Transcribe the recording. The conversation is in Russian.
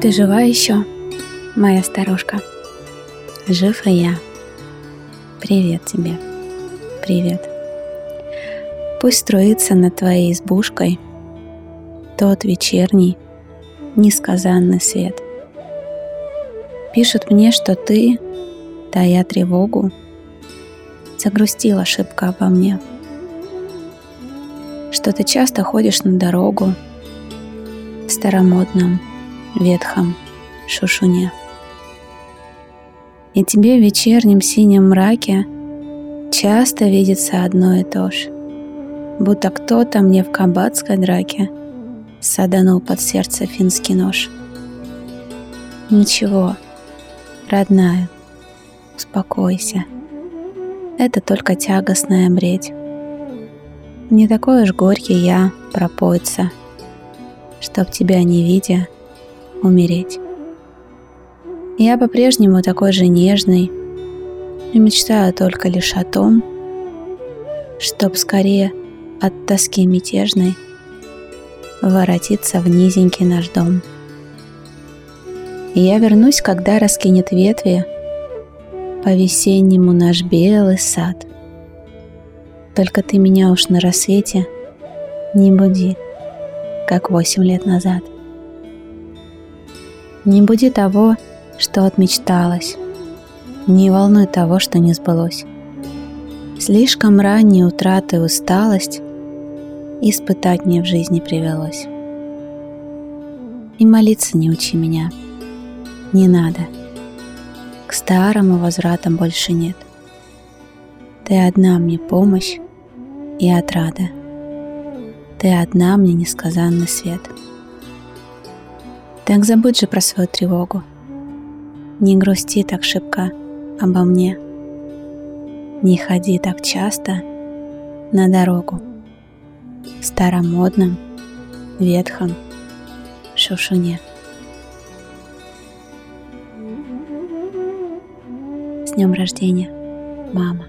Ты жива еще, моя старушка? Жив и я. Привет тебе. Привет. Пусть струится над твоей избушкой тот вечерний, несказанный свет. Пишут мне, что ты, тая тревогу, загрустила ошибка обо мне. Что ты часто ходишь на дорогу в старомодном, ветхом шушуне. И тебе в вечернем синем мраке часто видится одно и то же, будто кто-то мне в кабацкой драке саданул под сердце финский нож. Ничего, родная, успокойся. Это только тягостная бредь. Не такой уж горький я, пропойца, чтоб тебя не видя, умереть. Я по-прежнему такой же нежный и мечтаю только лишь о том, чтоб скорее от тоски мятежной воротиться в низенький наш дом. И я вернусь, когда раскинет ветви по-весеннему наш белый сад. Только ты меня уж на рассвете не буди, как восемь лет назад. Не буди того, что отмечталось, не волнуй того, что не сбылось. Слишком ранние утраты и усталость испытать мне в жизни привелось. И молиться не учи меня, не надо. К старому возвратам больше нет. Ты одна мне помощь и отрада. Ты одна мне несказанный свет. Так забудь же про свою тревогу. Не грусти так шибко обо мне. Не ходи так часто на дорогу старомодном, ветхом шушуне. С днем рождения, мама!